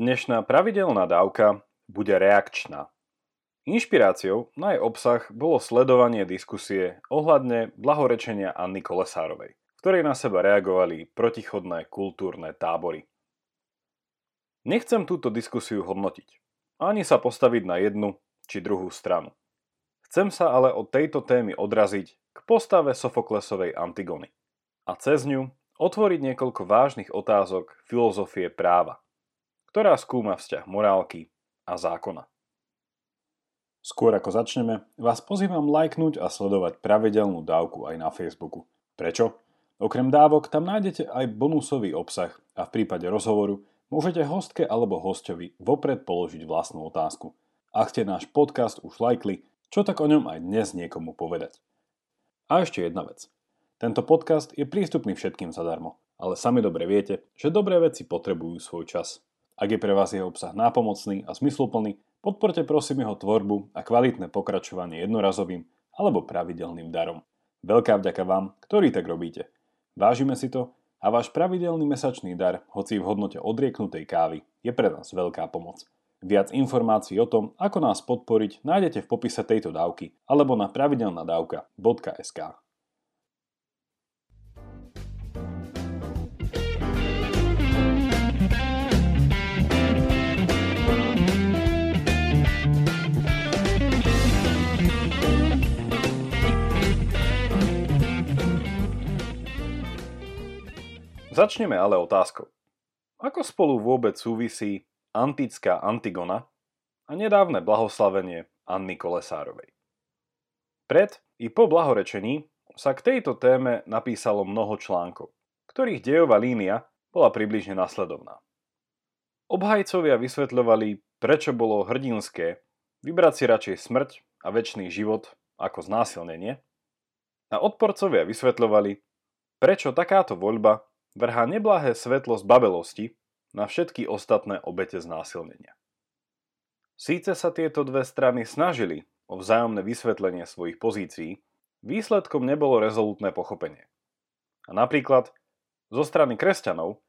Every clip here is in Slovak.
Dnešná pravidelná dávka bude reakčná. Inšpiráciou na jej obsah bolo sledovanie diskusie ohľadne blahorečenia Anny Kolesárovej, ktorej na seba reagovali protichodné kultúrne tábory. Nechcem túto diskusiu hodnotiť, ani sa postaviť na jednu či druhú stranu. Chcem sa ale od tejto témy odraziť k postave Sofoklesovej Antigony a cez ňu otvoriť niekoľko vážnych otázok filozofie práva – ktorá skúma vzťah morálky a zákona. Skôr ako začneme, vás pozývam lajknúť a sledovať pravidelnú dávku aj na Facebooku. Prečo? Okrem dávok tam nájdete aj bonusový obsah a v prípade rozhovoru môžete hostke alebo hostovi vopred položiť vlastnú otázku. Ak ste náš podcast už lajkli, čo tak o ňom aj dnes niekomu povedať. A ešte jedna vec. Tento podcast je prístupný všetkým zadarmo, ale sami dobre viete, že dobré veci potrebujú svoj čas. Ak je pre vás jeho obsah nápomocný a zmysluplný, podporte prosím jeho tvorbu a kvalitné pokračovanie jednorazovým alebo pravidelným darom. Veľká vďaka vám, ktorí tak robíte. Vážime si to a váš pravidelný mesačný dar, hoci v hodnote odrieknutej kávy, je pre nás veľká pomoc. Viac informácií o tom, ako nás podporiť, nájdete v popise tejto dávky alebo na pravidelnadavka.sk. Začneme ale otázkou. Ako spolu vôbec súvisí antická Antigona a nedávne blahoslavenie Anny Kolesárovej? Pred i po blahorečení sa k tejto téme napísalo mnoho článkov, ktorých dejová línia bola približne nasledovná. Obhajcovia vysvetľovali, prečo bolo hrdinské vybrať si radšej smrť a väčší život ako znásilnenie a odporcovia vysvetľovali, prečo takáto voľba vrhá neblahé svetlo z babelosti na všetky ostatné obete znásilnenia. Síce sa tieto dve strany snažili o vzájomné vysvetlenie svojich pozícií, výsledkom nebolo rezolutné pochopenie. A napríklad zo strany kresťanov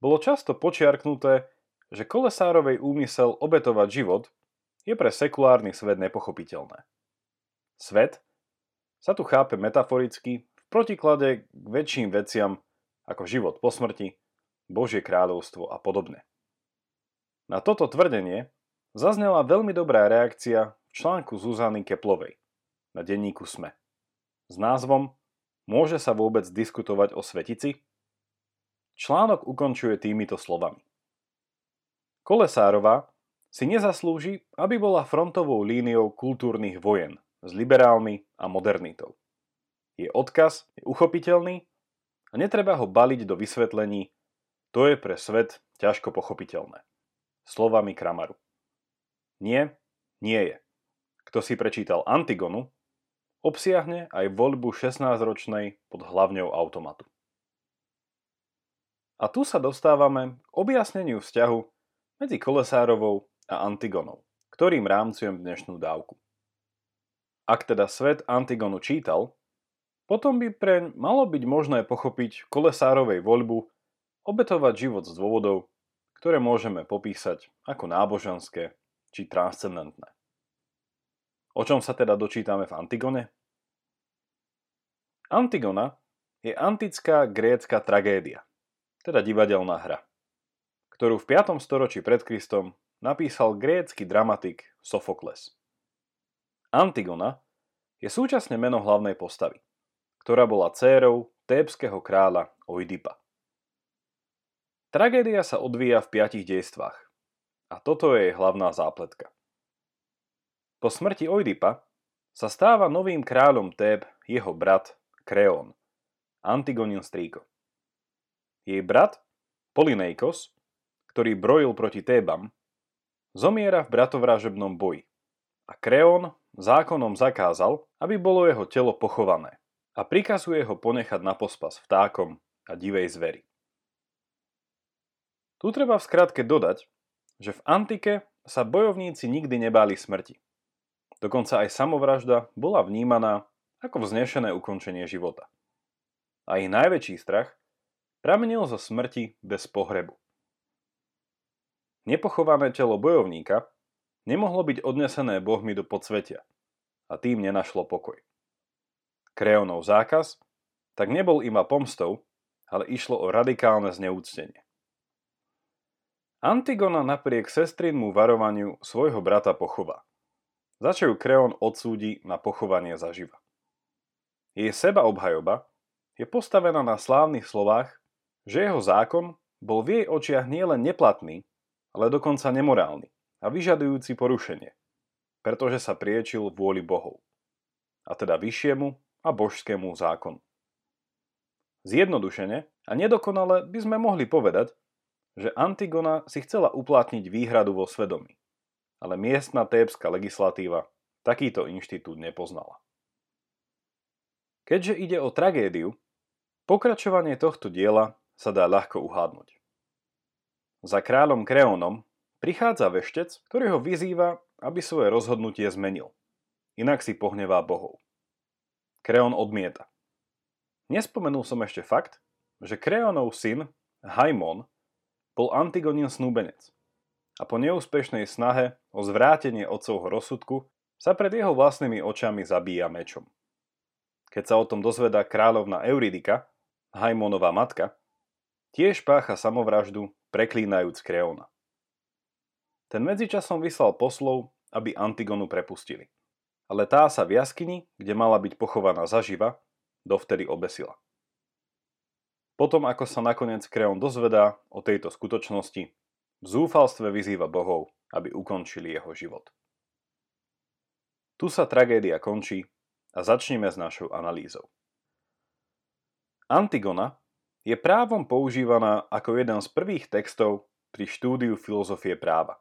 bolo často počiarknuté, že Kolesárovej úmysel obetovať život je pre sekulárny svet nepochopiteľné. Svet sa tu chápe metaforicky v protiklade k väčším veciam ako život po smrti, Božie kráľovstvo a podobne. Na toto tvrdenie zaznela veľmi dobrá reakcia v článku Zuzany Keplovej na denníku SME s názvom Môže sa vôbec diskutovať o svetici? Článok ukončuje týmito slovami. Kolesárová si nezaslúži, aby bola frontovou líniou kultúrnych vojen s liberálmi a modernitou. Jej odkaz je uchopiteľný a netreba ho baliť do vysvetlení, to je pre svet ťažko pochopiteľné. Slovami Kramaru. Nie, nie je. Kto si prečítal Antigonu, obsiahne aj voľbu 16-ročnej pod hlavňou automatu. A tu sa dostávame k objasneniu vzťahu medzi Kolesárovou a Antigonou, ktorým rámcujem dnešnú dávku. Ak teda svet Antigonu čítal, potom by preň malo byť možné pochopiť kolesárovej voľbu obetovať život z dôvodov, ktoré môžeme popísať ako náboženské či transcendentné. O čom sa teda dočítame v Antigone? Antigona je antická grécka tragédia, teda divadelná hra, ktorú v 5. storočí pred Kristom napísal grécky dramatik Sofokles. Antigona je súčasne meno hlavnej postavy ktorá bola dcérou tébskeho kráľa Oidipa. Tragédia sa odvíja v piatich dejstvách a toto je jej hlavná zápletka. Po smrti Oidipa sa stáva novým kráľom Téb jeho brat Kreón, Antigonin strýko. Jej brat Polyneikos, ktorý brojil proti Tébam, zomiera v bratovražebnom boji a Kreón zákonom zakázal, aby bolo jeho telo pochované a prikazuje ho ponechať na pospas vtákom a divej zveri. Tu treba v skratke dodať, že v antike sa bojovníci nikdy nebáli smrti. Dokonca aj samovražda bola vnímaná ako vznešené ukončenie života. A ich najväčší strach pramenil zo smrti bez pohrebu. Nepochované telo bojovníka nemohlo byť odnesené bohmi do podsvetia a tým nenašlo pokoj. Kreonov zákaz tak nebol iba pomstou, ale išlo o radikálne zneúctenie. Antigona napriek sestrinmu varovaniu svojho brata pochová. Za čo ju Kreon odsúdi na pochovanie zaživa. Jej seba obhajoba je postavená na slávnych slovách, že jeho zákon bol v jej očiach nielen neplatný, ale dokonca nemorálny a vyžadujúci porušenie, pretože sa priečil vôli bohov, a teda vyššiemu a božskému zákonu. Zjednodušene a nedokonale by sme mohli povedať, že Antigona si chcela uplatniť výhradu vo svedomí, ale miestna tébska legislatíva takýto inštitút nepoznala. Keďže ide o tragédiu, pokračovanie tohto diela sa dá ľahko uhádnuť. Za kráľom Kreónom prichádza veštec, ktorý ho vyzýva, aby svoje rozhodnutie zmenil. Inak si pohnevá bohov. Kreón odmieta. Nespomenul som ešte fakt, že Kreónov syn, Haimon, bol Antigonin snúbenec a po neúspešnej snahe o zvrátenie otcovho rozsudku sa pred jeho vlastnými očami zabíja mečom. Keď sa o tom dozvedá kráľovna Euridika, Haimonová matka, tiež pácha samovraždu, preklínajúc Kreona. Ten medzičasom vyslal poslov, aby Antigonu prepustili. Ale tá sa v jaskyni, kde mala byť pochovaná zaživa, dovtedy obesila. Potom, ako sa nakoniec Kreon dozvedá o tejto skutočnosti, v zúfalstve vyzýva bohov, aby ukončili jeho život. Tu sa tragédia končí a začneme s našou analýzou. Antigona je právom používaná ako jeden z prvých textov pri štúdiu filozofie práva.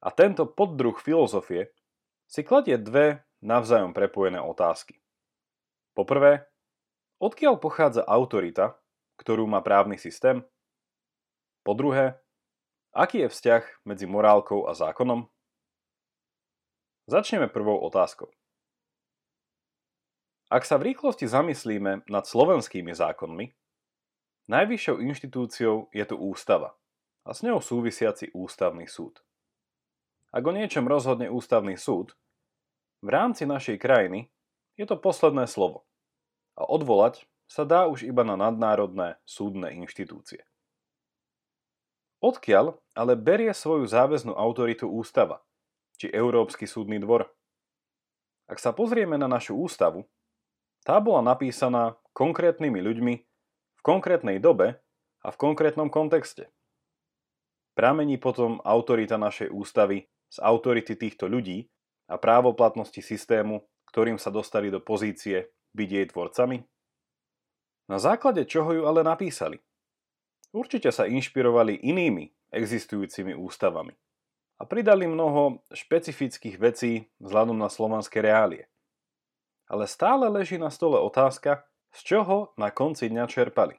A tento poddruh filozofie si kladie dve navzájom prepojené otázky. Poprvé, odkiaľ pochádza autorita, ktorú má právny systém? Po druhé, aký je vzťah medzi morálkou a zákonom? Začneme prvou otázkou. Ak sa v rýchlosti zamyslíme nad slovenskými zákonmi, najvyššou inštitúciou je tu ústava a s ňou súvisiaci ústavný súd. Ak o niečom rozhodne ústavný súd, v rámci našej krajiny je to posledné slovo a odvolať sa dá už iba na nadnárodné súdne inštitúcie. Odkiaľ ale berie svoju záväznú autoritu ústava, či Európsky súdny dvor? Ak sa pozrieme na našu ústavu, tá bola napísaná konkrétnymi ľuďmi v konkrétnej dobe a v konkrétnom kontexte. Pramení potom autorita našej ústavy z autority týchto ľudí a právoplatnosti systému, ktorým sa dostali do pozície byť jej tvorcami? Na základe čoho ju ale napísali? Určite sa inšpirovali inými existujúcimi ústavami a pridali mnoho špecifických vecí vzhľadom na slovanské reálie. Ale stále leží na stole otázka, z čoho na konci dňa čerpali.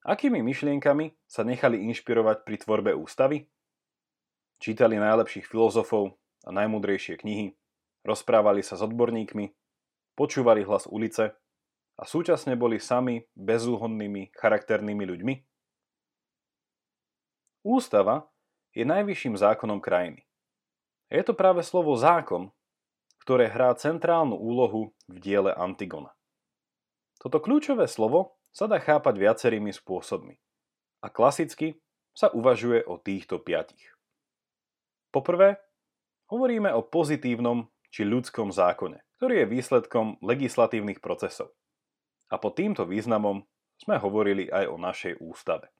Akými myšlienkami sa nechali inšpirovať pri tvorbe ústavy? Čítali najlepších filozofov a najmudrejšie knihy, rozprávali sa s odborníkmi, počúvali hlas ulice a súčasne boli sami bezúhonnými charakternými ľuďmi? Ústava je najvyšším zákonom krajiny. Je to práve slovo zákon, ktoré hrá centrálnu úlohu v diele Antigona. Toto kľúčové slovo sa dá chápať viacerými spôsobmi a klasicky sa uvažuje o týchto piatich. Poprvé, hovoríme o pozitívnom či ľudskom zákone, ktorý je výsledkom legislatívnych procesov. A pod týmto významom sme hovorili aj o našej ústave.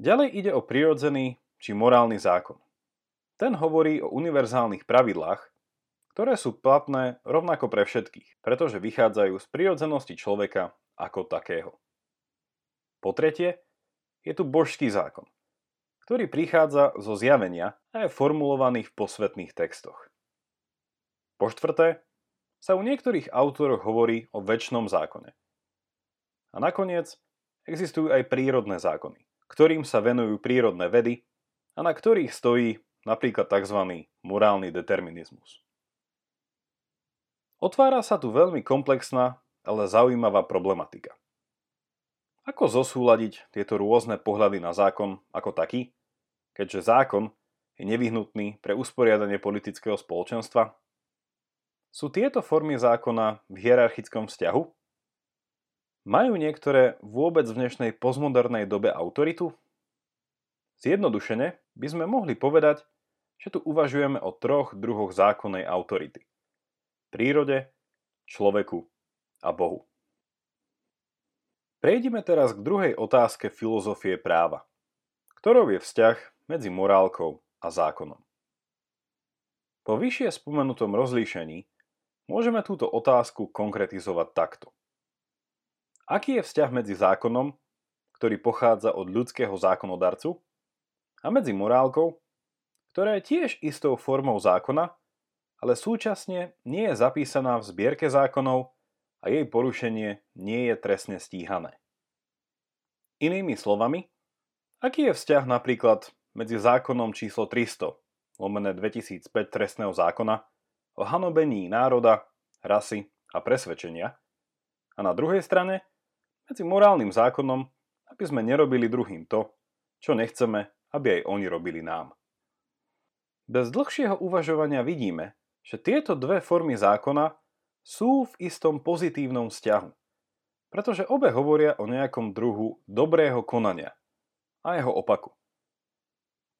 Ďalej ide o prirodzený či morálny zákon. Ten hovorí o univerzálnych pravidlách, ktoré sú platné rovnako pre všetkých, pretože vychádzajú z prirodzenosti človeka ako takého. Po tretie, je tu božský zákon, ktorý prichádza zo zjavenia a je formulovaný v posvetných textoch. Po štvrté, sa u niektorých autoroch hovorí o väčšnom zákone. A nakoniec existujú aj prírodné zákony, ktorým sa venujú prírodné vedy a na ktorých stojí napríklad tzv. morálny determinizmus. Otvára sa tu veľmi komplexná, ale zaujímavá problematika. Ako zosúľadiť tieto rôzne pohľady na zákon ako taký, keďže zákon je nevyhnutný pre usporiadanie politického spoločenstva? Sú tieto formy zákona v hierarchickom vzťahu? Majú niektoré vôbec v dnešnej postmodernej dobe autoritu? Zjednodušene by sme mohli povedať, že tu uvažujeme o troch druhoch zákonnej autority. Prírode, človeku a Bohu. Prejdime teraz k druhej otázke filozofie práva, ktorou je vzťah medzi morálkou a zákonom. Po vyššie spomenutom rozlíšení môžeme túto otázku konkretizovať takto. Aký je vzťah medzi zákonom, ktorý pochádza od ľudského zákonodarcu, a medzi morálkou, ktorá je tiež istou formou zákona, ale súčasne nie je zapísaná v zbierke zákonov a jej porušenie nie je trestne stíhané. Inými slovami, aký je vzťah napríklad medzi zákonom číslo 300 lomené 2005 trestného zákona o hanobení národa, rasy a presvedčenia a na druhej strane medzi morálnym zákonom, aby sme nerobili druhým to, čo nechceme, aby aj oni robili nám. Bez dlhšieho uvažovania vidíme, že tieto dve formy zákona sú v istom pozitívnom vzťahu, pretože obe hovoria o nejakom druhu dobrého konania a jeho opaku.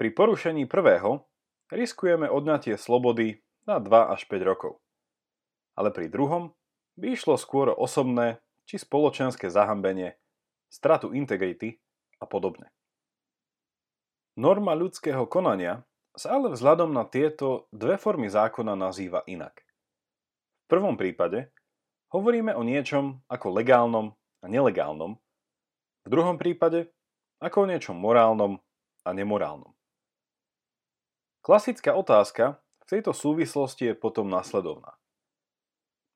Pri porušení prvého riskujeme odňatie slobody na 2 až 5 rokov. Ale pri druhom by išlo skôr o osobné či spoločenské zahambenie, stratu integrity a podobne. Norma ľudského konania sa ale vzhľadom na tieto dve formy zákona nazýva inak prvom prípade hovoríme o niečom ako legálnom a nelegálnom, v druhom prípade ako o niečom morálnom a nemorálnom. Klasická otázka v tejto súvislosti je potom nasledovná.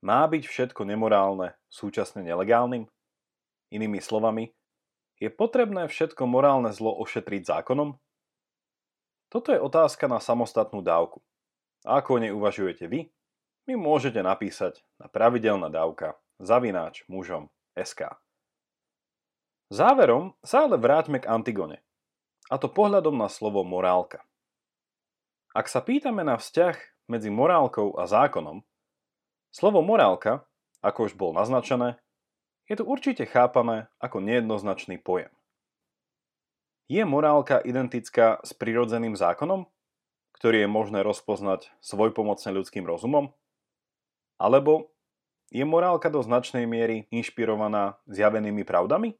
Má byť všetko nemorálne súčasne nelegálnym? Inými slovami, je potrebné všetko morálne zlo ošetriť zákonom? Toto je otázka na samostatnú dávku. A ako o nej uvažujete vy? mi môžete napísať na pravidelná dávka zavináč mužom SK. Záverom sa ale vráťme k Antigone, a to pohľadom na slovo morálka. Ak sa pýtame na vzťah medzi morálkou a zákonom, slovo morálka, ako už bol naznačené, je tu určite chápané ako nejednoznačný pojem. Je morálka identická s prirodzeným zákonom, ktorý je možné rozpoznať svojpomocne ľudským rozumom? Alebo je morálka do značnej miery inšpirovaná zjavenými pravdami?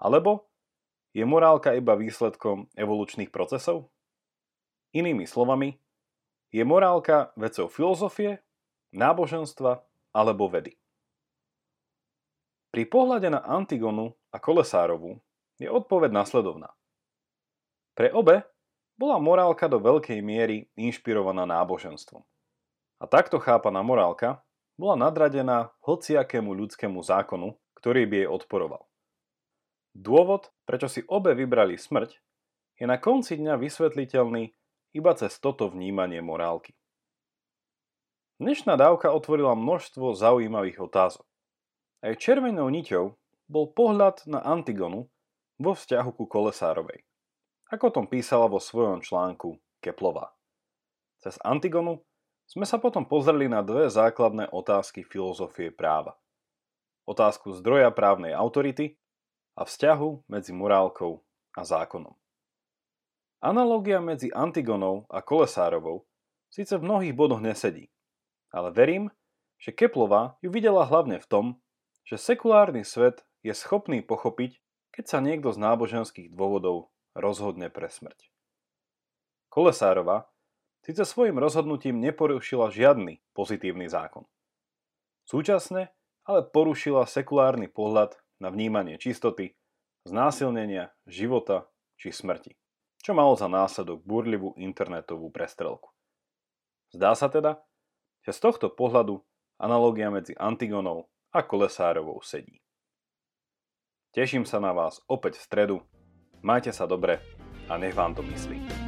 Alebo je morálka iba výsledkom evolučných procesov? Inými slovami, je morálka vecou filozofie, náboženstva alebo vedy. Pri pohľade na Antigonu a Kolesárovu je odpoveď nasledovná. Pre obe bola morálka do veľkej miery inšpirovaná náboženstvom. A takto chápaná morálka bola nadradená hociakému ľudskému zákonu, ktorý by jej odporoval. Dôvod, prečo si obe vybrali smrť, je na konci dňa vysvetliteľný iba cez toto vnímanie morálky. Dnešná dávka otvorila množstvo zaujímavých otázok. Aj červenou niťou bol pohľad na Antigonu vo vzťahu ku Kolesárovej, ako tom písala vo svojom článku Keplová. Cez Antigonu sme sa potom pozreli na dve základné otázky filozofie práva. Otázku zdroja právnej autority a vzťahu medzi morálkou a zákonom. Analogia medzi Antigonou a Kolesárovou síce v mnohých bodoch nesedí, ale verím, že Keplová ju videla hlavne v tom, že sekulárny svet je schopný pochopiť, keď sa niekto z náboženských dôvodov rozhodne pre smrť. Kolesárova síce svojim rozhodnutím neporušila žiadny pozitívny zákon. Súčasne ale porušila sekulárny pohľad na vnímanie čistoty, znásilnenia, života či smrti, čo malo za následok burlivú internetovú prestrelku. Zdá sa teda, že z tohto pohľadu analogia medzi Antigonou a Kolesárovou sedí. Teším sa na vás opäť v stredu, majte sa dobre a nech vám to myslí.